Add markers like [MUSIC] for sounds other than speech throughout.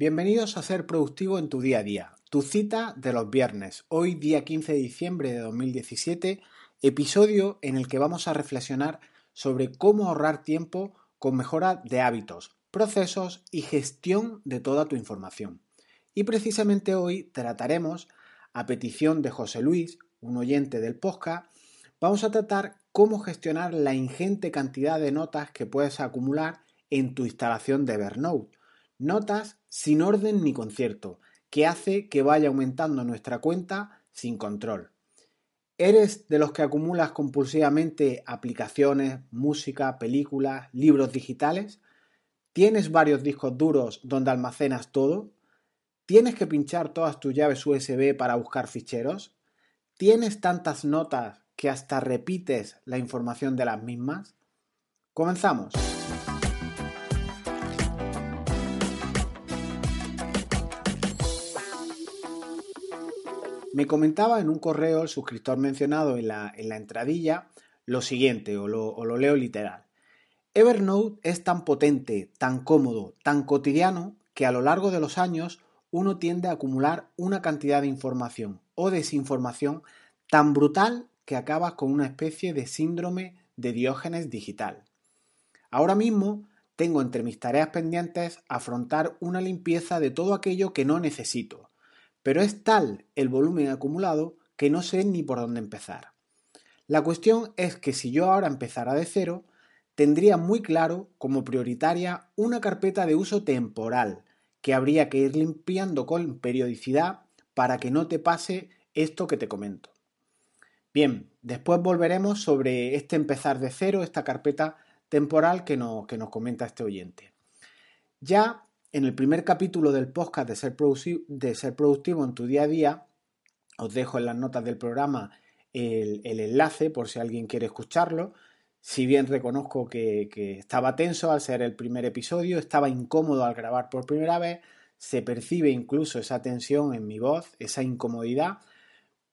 Bienvenidos a Ser Productivo en tu día a día, tu cita de los viernes, hoy día 15 de diciembre de 2017, episodio en el que vamos a reflexionar sobre cómo ahorrar tiempo con mejora de hábitos, procesos y gestión de toda tu información. Y precisamente hoy trataremos, a petición de José Luis, un oyente del podcast, vamos a tratar cómo gestionar la ingente cantidad de notas que puedes acumular en tu instalación de Evernote Notas sin orden ni concierto, que hace que vaya aumentando nuestra cuenta sin control. ¿Eres de los que acumulas compulsivamente aplicaciones, música, películas, libros digitales? ¿Tienes varios discos duros donde almacenas todo? ¿Tienes que pinchar todas tus llaves USB para buscar ficheros? ¿Tienes tantas notas que hasta repites la información de las mismas? Comenzamos. Me comentaba en un correo el suscriptor mencionado en la, entradilla lo siguiente, o lo, o lo leo literal. Evernote es tan potente, tan cómodo, tan cotidiano, que a lo largo de los años uno tiende a acumular una cantidad de información o desinformación tan brutal que acabas con una especie de síndrome de diógenes digital. Ahora mismo tengo entre mis tareas pendientes afrontar una limpieza de todo aquello que no necesito, pero es tal el volumen acumulado que no sé ni por dónde empezar. La cuestión es que si yo ahora empezara de cero, tendría muy claro como prioritaria una carpeta de uso temporal que habría que ir limpiando con periodicidad para que no te pase esto que te comento. Bien, después volveremos sobre este empezar de cero, esta carpeta temporal que nos, que nos comenta este oyente. Ya en el primer capítulo del podcast de ser, productivo, en tu día a día, os dejo en las notas del programa el, enlace por si alguien quiere escucharlo. Si bien reconozco que, estaba tenso al ser el primer episodio, estaba incómodo al grabar por primera vez, se percibe incluso esa tensión en mi voz, esa incomodidad,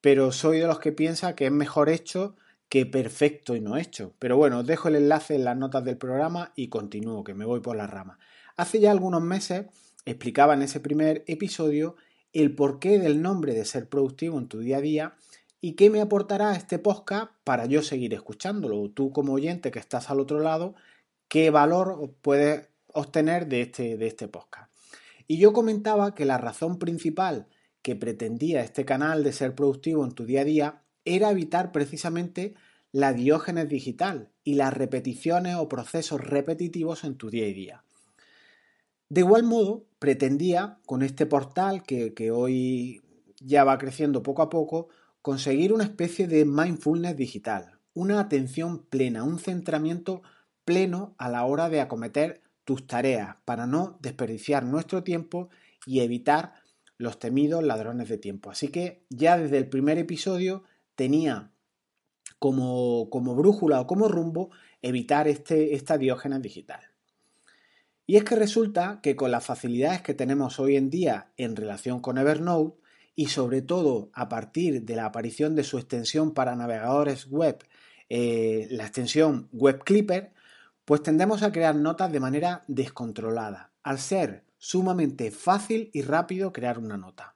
pero soy de los que piensa que es mejor hecho que perfecto y no hecho. Pero bueno, os dejo el enlace en las notas del programa y continúo, que me voy por la rama. Hace ya algunos meses explicaba en ese primer episodio el porqué del nombre de ser productivo en tu día a día y qué me aportará este podcast para yo seguir escuchándolo. Tú como oyente que estás al otro lado, qué valor puedes obtener de este, de este podcast. Y yo comentaba que la razón principal que pretendía este canal de ser productivo en tu día a día era evitar precisamente la diógenes digital y las repeticiones o procesos repetitivos en tu día a día. De igual modo, pretendía, con este portal que, hoy ya va creciendo poco a poco, conseguir una especie de mindfulness digital, una atención plena, un centramiento pleno a la hora de acometer tus tareas para no desperdiciar nuestro tiempo y evitar los temidos ladrones de tiempo. Así que ya desde el primer episodio tenía como, como brújula o como rumbo evitar este, esta diógenes digital. Y es que resulta que con las facilidades que tenemos hoy en día en relación con Evernote, y sobre todo a partir de la aparición de su extensión para navegadores web, eh, la extensión Web Clipper, pues tendemos a crear notas de manera descontrolada, al ser sumamente fácil y rápido crear una nota.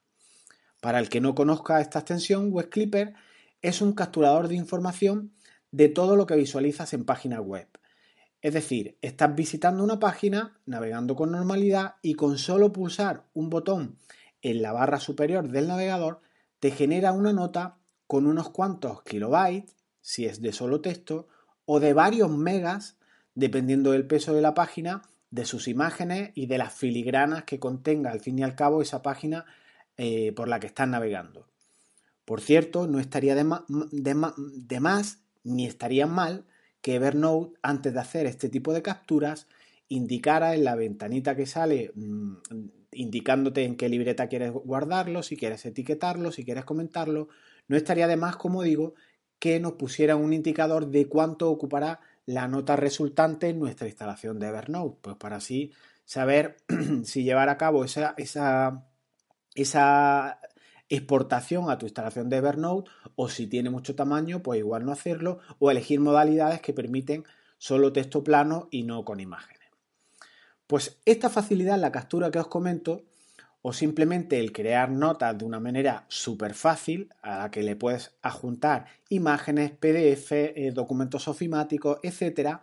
Para el que no conozca esta extensión, Web Clipper es un capturador de información de todo lo que visualizas en página web. Es decir, estás visitando una página, navegando con normalidad y con solo pulsar un botón en la barra superior del navegador te genera una nota con unos cuantos kilobytes, si es de solo texto, o de varios megas, dependiendo del peso de la página, de sus imágenes y de las filigranas que contenga al fin y al cabo esa página eh, por la que estás navegando. Por cierto, no estaría de, de más ni estaría mal que Evernote, antes de hacer este tipo de capturas, indicara en la ventanita que sale, mm, indicándote en qué libreta quieres guardarlo, si quieres etiquetarlo, si quieres comentarlo. No estaría de más, como digo, que nos pusiera un indicador de cuánto ocupará la nota resultante en nuestra instalación de Evernote, pues para así saber [CLEARS THROAT] si llevar a cabo esa, esa, esa exportación a tu instalación de Evernote o si tiene mucho tamaño, pues igual no hacerlo o elegir modalidades que permiten solo texto plano y no con imágenes. Pues esta facilidad la captura que os comento o simplemente el crear notas de una manera súper fácil a la que le puedes adjuntar imágenes, PDF, eh, documentos ofimáticos, etc.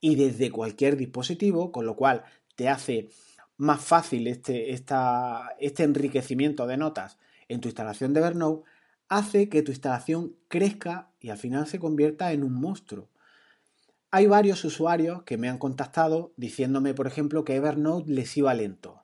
Y desde cualquier dispositivo, con lo cual te hace más fácil este, este enriquecimiento de notas en tu instalación de Evernote, hace que tu instalación crezca y al final se convierta en un monstruo. Hay varios usuarios que me han contactado diciéndome, por ejemplo, que Evernote les iba lento.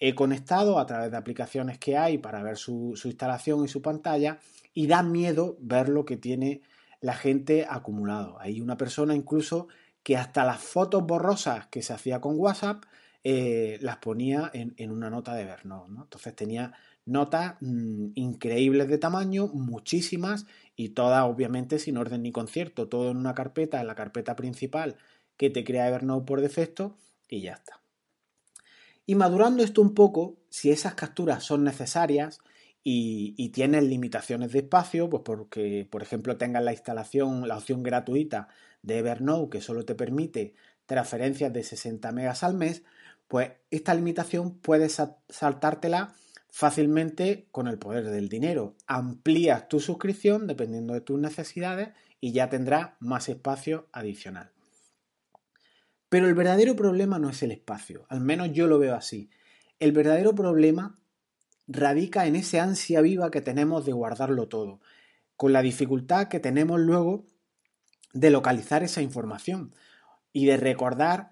He conectado a través de aplicaciones que hay para ver su, instalación y su pantalla y da miedo ver lo que tiene la gente acumulado. Hay una persona incluso que hasta las fotos borrosas que se hacía con WhatsApp eh, las ponía en, una nota de Evernote. Entonces tenía notas mm, increíbles de tamaño, muchísimas y todas obviamente sin orden ni concierto, todo en una carpeta, en la carpeta principal que te crea Evernote por defecto y ya está. Y madurando esto un poco, si esas capturas son necesarias y, tienes limitaciones de espacio, pues porque, por ejemplo, tengas la instalación, la opción gratuita de Evernote que solo te permite transferencias de 60 megas al mes, pues esta limitación puedes saltártela fácilmente con el poder del dinero. Amplías tu suscripción dependiendo de tus necesidades y ya tendrás más espacio adicional. Pero el verdadero problema no es el espacio, al menos yo lo veo así. El verdadero problema radica en esa ansia viva que tenemos de guardarlo todo, con la dificultad que tenemos luego de localizar esa información y de recordar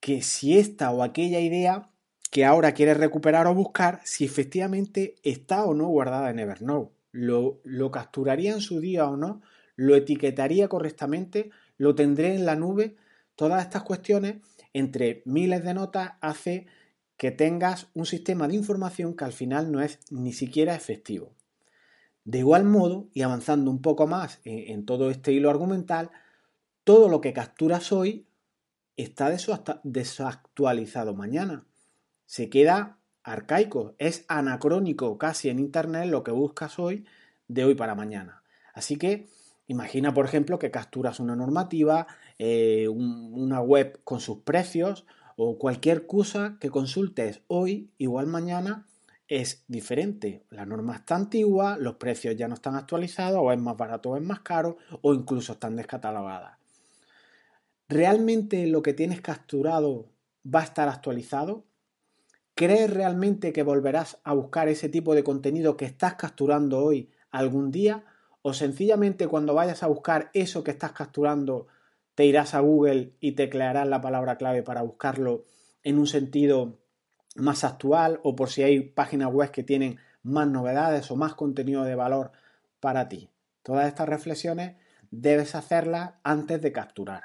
que si esta o aquella idea que ahora quieres recuperar o buscar si efectivamente está o no guardada en Evernote. Lo, lo capturaría en su día o no, lo etiquetaría correctamente, lo tendré en la nube. Todas estas cuestiones, entre miles de notas, hace que tengas un sistema de información que al final no es ni siquiera efectivo. De igual modo, y avanzando un poco más en, en todo este hilo argumental, todo lo que capturas hoy está desactualizado mañana se queda arcaico, es anacrónico casi en Internet lo que buscas hoy de hoy para mañana. Así que imagina, por ejemplo, que capturas una normativa, eh, una web con sus precios o cualquier cosa que consultes hoy, igual mañana es diferente. La norma está antigua, los precios ya no están actualizados, o es más barato o es más caro, o incluso están descatalogadas. ¿Realmente lo que tienes capturado va a estar actualizado? ¿Crees realmente que volverás a buscar ese tipo de contenido que estás capturando hoy algún día? ¿O sencillamente cuando vayas a buscar eso que estás capturando te irás a Google y teclearás la palabra clave para buscarlo en un sentido más actual o por si hay páginas web que tienen más novedades o más contenido de valor para ti? Todas estas reflexiones debes hacerlas antes de capturar.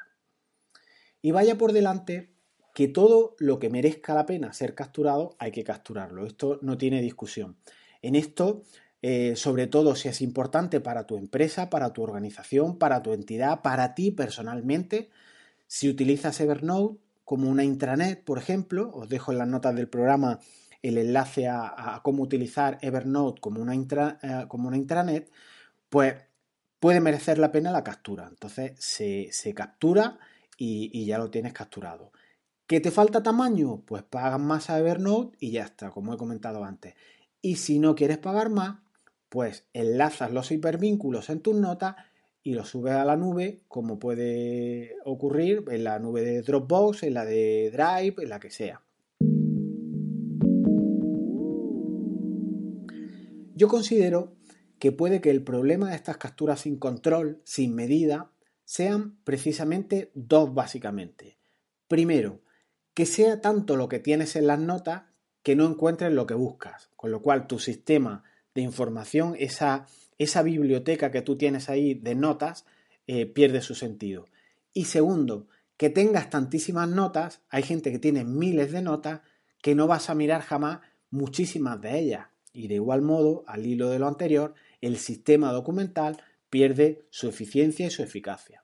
Y vaya por delante que todo lo que merezca la pena ser capturado hay que capturarlo. Esto no tiene discusión. En esto, eh, sobre todo si es importante para tu empresa, para tu organización, para tu entidad, para ti personalmente, si utilizas Evernote como una intranet, por ejemplo, os dejo en las notas del programa el enlace a, cómo utilizar Evernote como una, eh, como una intranet, pues puede merecer la pena la captura. Entonces se, captura y ya lo tienes capturado. ¿Que te falta tamaño? Pues pagas más a Evernote y ya está, como he comentado antes. Y si no quieres pagar más, pues enlazas los hipervínculos en tus notas y los subes a la nube, como puede ocurrir en la nube de Dropbox, en la de Drive, en la que sea. Yo considero que puede que el problema de estas capturas sin control, sin medida, sean precisamente dos básicamente. Primero, que sea tanto lo que tienes en las notas que no encuentres lo que buscas, con lo cual tu sistema de información, esa, biblioteca que tú tienes ahí de notas, eh, pierde su sentido. Y segundo, que tengas tantísimas notas, hay gente que tiene miles de notas, que no vas a mirar jamás muchísimas de ellas. Y de igual modo, al hilo de lo anterior, el sistema documental pierde su eficiencia y su eficacia.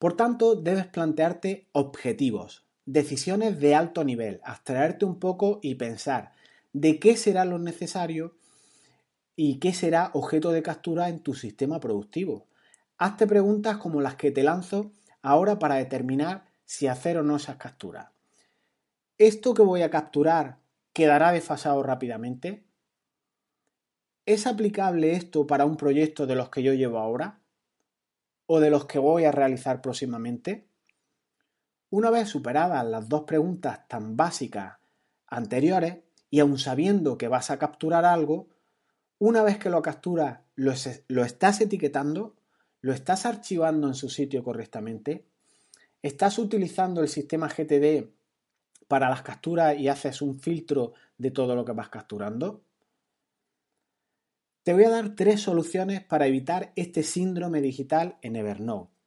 Por tanto, debes plantearte objetivos, decisiones de alto nivel, abstraerte un poco y pensar de qué será lo necesario y qué será objeto de captura en tu sistema productivo. Hazte preguntas como las que te lanzo ahora para determinar si hacer o no esas capturas. ¿Esto que voy a capturar, quedará desfasado rápidamente. ¿Es aplicable esto para un proyecto de los que yo llevo ahora? ¿O de los que voy a realizar próximamente? Una vez superadas las dos preguntas tan básicas anteriores, y aun sabiendo que vas a capturar algo, una vez que lo capturas, lo, lo estás etiquetando, lo estás archivando en su sitio correctamente, estás utilizando el sistema GTD para las capturas y haces un filtro de todo lo que vas capturando. Te voy a dar tres soluciones para evitar este síndrome digital en Evernote.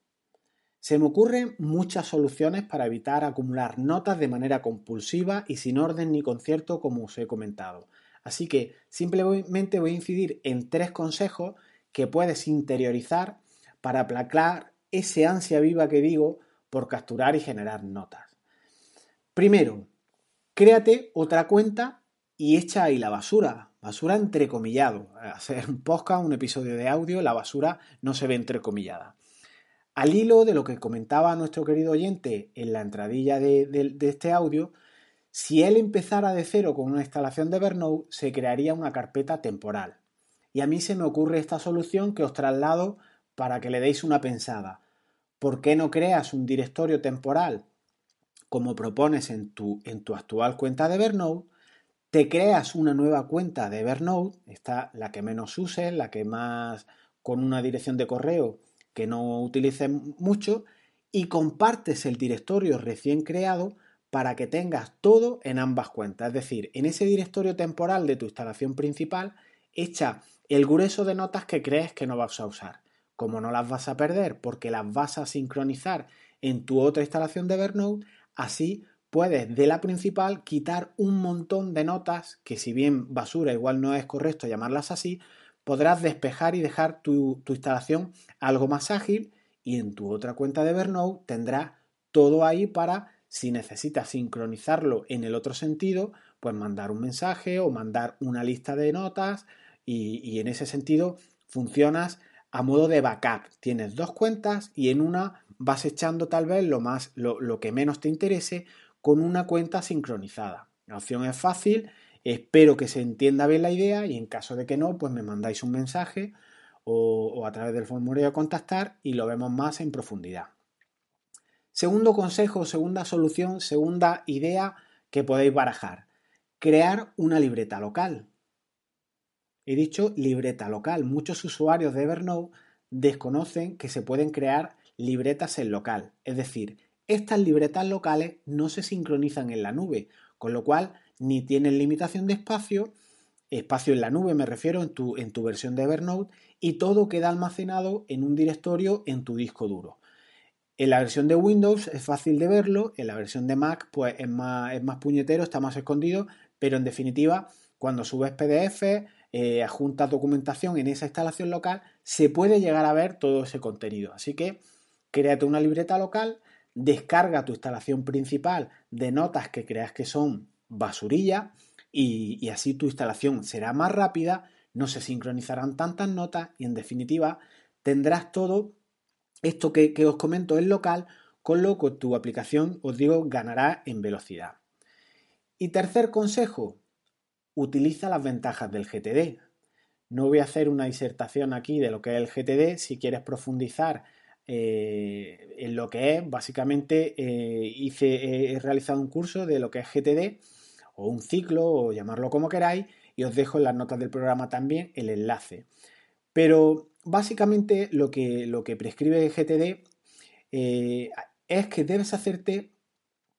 Se me ocurren muchas soluciones para evitar acumular notas de manera compulsiva y sin orden ni concierto como os he comentado. Así que simplemente voy a incidir en tres consejos que puedes interiorizar para aplacar ese ansia viva que digo por capturar y generar notas. Primero, créate otra cuenta y echa ahí la basura. Basura entrecomillado. Hacer un podcast, un episodio de audio, la basura no se ve entrecomillada. Al hilo de lo que comentaba nuestro querido oyente en la entradilla de, este audio, si él empezara de cero con una instalación de Evernote, se crearía una carpeta temporal. Y a mí se me ocurre esta solución que os traslado para que le deis una pensada. ¿Por qué no creas un directorio temporal como propones en tu, en tu actual cuenta de Evernote? Te creas una nueva cuenta de Evernote, esta la que menos uses, la que más con una dirección de correo que no utilices mucho y compartes el directorio recién creado para que tengas todo en ambas cuentas. Es decir, en ese directorio temporal de tu instalación principal, echa el grueso de notas que crees que no vas a usar. Como no las vas a perder porque las vas a sincronizar en tu otra instalación de Evernote, así puedes de la principal quitar un montón de notas que si bien basura igual no es correcto llamarlas así, podrás despejar y dejar tu, instalación algo más ágil y en tu otra cuenta de Evernote tendrás todo ahí para si necesitas sincronizarlo en el otro sentido, pues mandar un mensaje o mandar una lista de notas y, en ese sentido funcionas a modo de backup. Tienes dos cuentas y en una vas echando tal vez lo, más, lo, lo que menos te interese con una cuenta sincronizada. La opción es fácil Espero que se entienda bien la idea y en caso de que no, pues me mandáis un mensaje o, a través del formulario de contactar y lo vemos más en profundidad. Segundo consejo, segunda solución, segunda idea que podéis barajar. Crear una libreta local. He dicho libreta local. Muchos usuarios de Evernote desconocen que se pueden crear libretas en local. Es decir, estas libretas locales no se sincronizan en la nube, con lo cual ni tienen limitación de espacio, espacio en la nube me refiero en tu, en tu versión de Evernote, y todo queda almacenado en un directorio en tu disco duro. En la versión de Windows es fácil de verlo, en la versión de Mac pues es más, es más puñetero, está más escondido, pero en definitiva, cuando subes PDF, eh, documentación en esa instalación local, se puede llegar a ver todo ese contenido. Así que créate una libreta local, descarga tu instalación principal de notas que creas que son basurilla y, así tu instalación será más rápida, no se sincronizarán tantas notas y en definitiva tendrás todo esto que, os comento en local, con lo que tu aplicación, os digo, ganará en velocidad. Y tercer consejo, utiliza las ventajas del GTD. No voy a hacer una disertación aquí de lo que es el GTD. Si quieres profundizar eh, en lo que es, básicamente eh, hice, he realizado un curso de lo que es GTD o un ciclo o llamarlo como queráis y os dejo en las notas del programa también el enlace. Pero básicamente lo que, lo que prescribe GTD eh, es que debes hacerte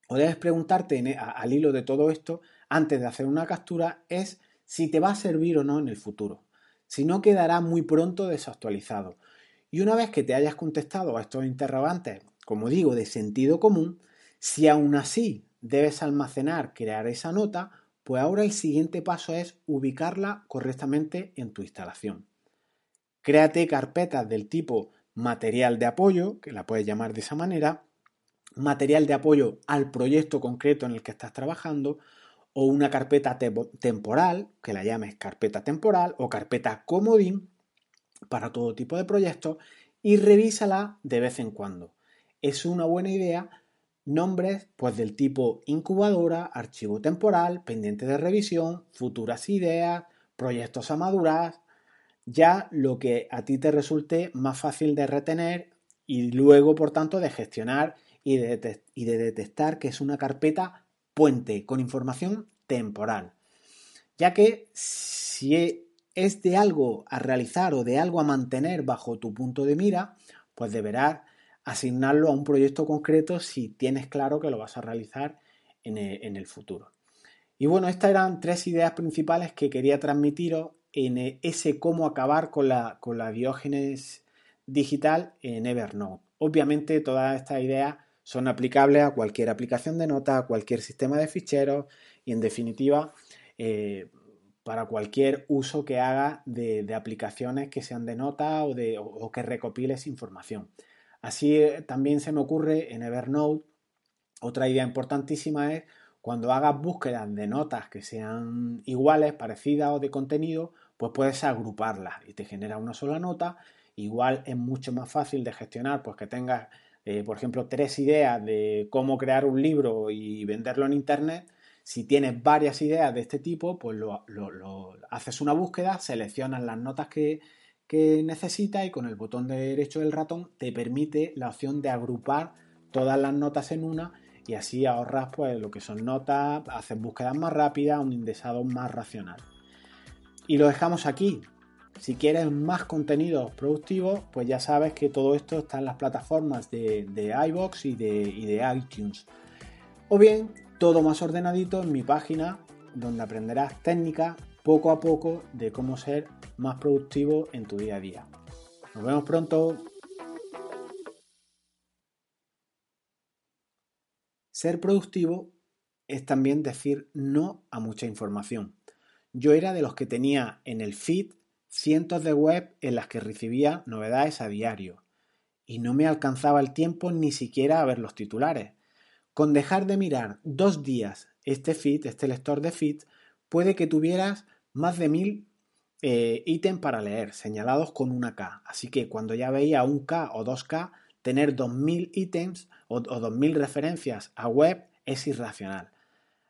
o debes preguntarte e, al hilo de todo esto antes de hacer una captura es si te va a servir o no en el futuro. Si no quedará muy pronto desactualizado. Y una vez que te hayas contestado a estos interrogantes, como digo, de sentido común, si aún así debes almacenar, crear esa nota, pues ahora el siguiente paso es ubicarla correctamente en tu instalación. Créate carpetas del tipo material de apoyo, que la puedes llamar de esa manera, material de apoyo al proyecto concreto en el que estás trabajando, o una carpeta temporal, que la llames carpeta temporal o carpeta comodín para todo tipo de proyectos, y revísala de vez en cuando. Es una buena idea nombres pues del tipo incubadora, archivo temporal, pendiente de revisión, futuras ideas, proyectos a madurar, ya lo que a ti te resulte más fácil de retener y luego por tanto de gestionar y de, y de detectar que es una carpeta puente con información temporal. Ya que si es de algo a realizar o de algo a mantener bajo tu punto de mira, pues deberás asignarlo a un proyecto concreto si tienes claro que lo vas a realizar en el, futuro. Y bueno, estas eran tres ideas principales que quería transmitiros en ese cómo acabar con la, con la diógenes digital en Evernote. Obviamente todas estas ideas son aplicables a cualquier aplicación de nota, a cualquier sistema de ficheros y en definitiva eh, para cualquier uso que haga de, aplicaciones que sean de nota o, de, o que recopiles información. Así eh, también se me ocurre en Evernote, otra idea importantísima es cuando hagas búsquedas de notas que sean iguales, parecidas o de contenido, pues puedes agruparlas y te genera una sola nota. Igual es mucho más fácil de gestionar, pues que tengas, eh, por ejemplo, tres ideas de cómo crear un libro y venderlo en Internet. Si tienes varias ideas de este tipo, pues lo haces una búsqueda, seleccionas las notas que, que necesitas y con el botón derecho del ratón te permite la opción de agrupar todas las notas en una y así ahorras pues lo que son notas, haces búsquedas más rápidas, un indexado más racional. Y lo dejamos aquí. Si quieres más contenidos productivos, pues ya sabes que todo esto está en las plataformas de, de iBox y de, y de iTunes. O bien, todo más ordenadito en mi página, donde aprenderás técnicas poco a poco de cómo ser más productivo en tu día a día. Nos vemos pronto. Ser productivo es también decir no a mucha información. Yo era de los que tenía en el feed cientos de web en las que recibía novedades a diario y no me alcanzaba el tiempo ni siquiera a ver los titulares. Con dejar de mirar dos días este feed, este lector de feed, puede que tuvieras más de mil eh, ítems para leer, señalados con una K. Así que cuando ya veía un K o dos K, tener 2000 ítems o, o 2000 referencias a web es irracional.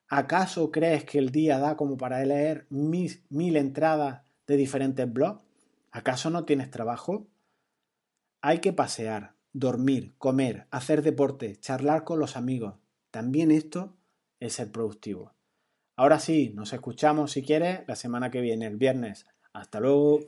¿Acaso crees que el día da como para leer mil, mil entradas de diferentes blogs? ¿Acaso no tienes trabajo? Hay que pasear, dormir, comer, hacer deporte, charlar con los amigos. También esto es ser productivo. Ahora sí, nos escuchamos si quieres la semana que viene, el viernes. Hasta luego.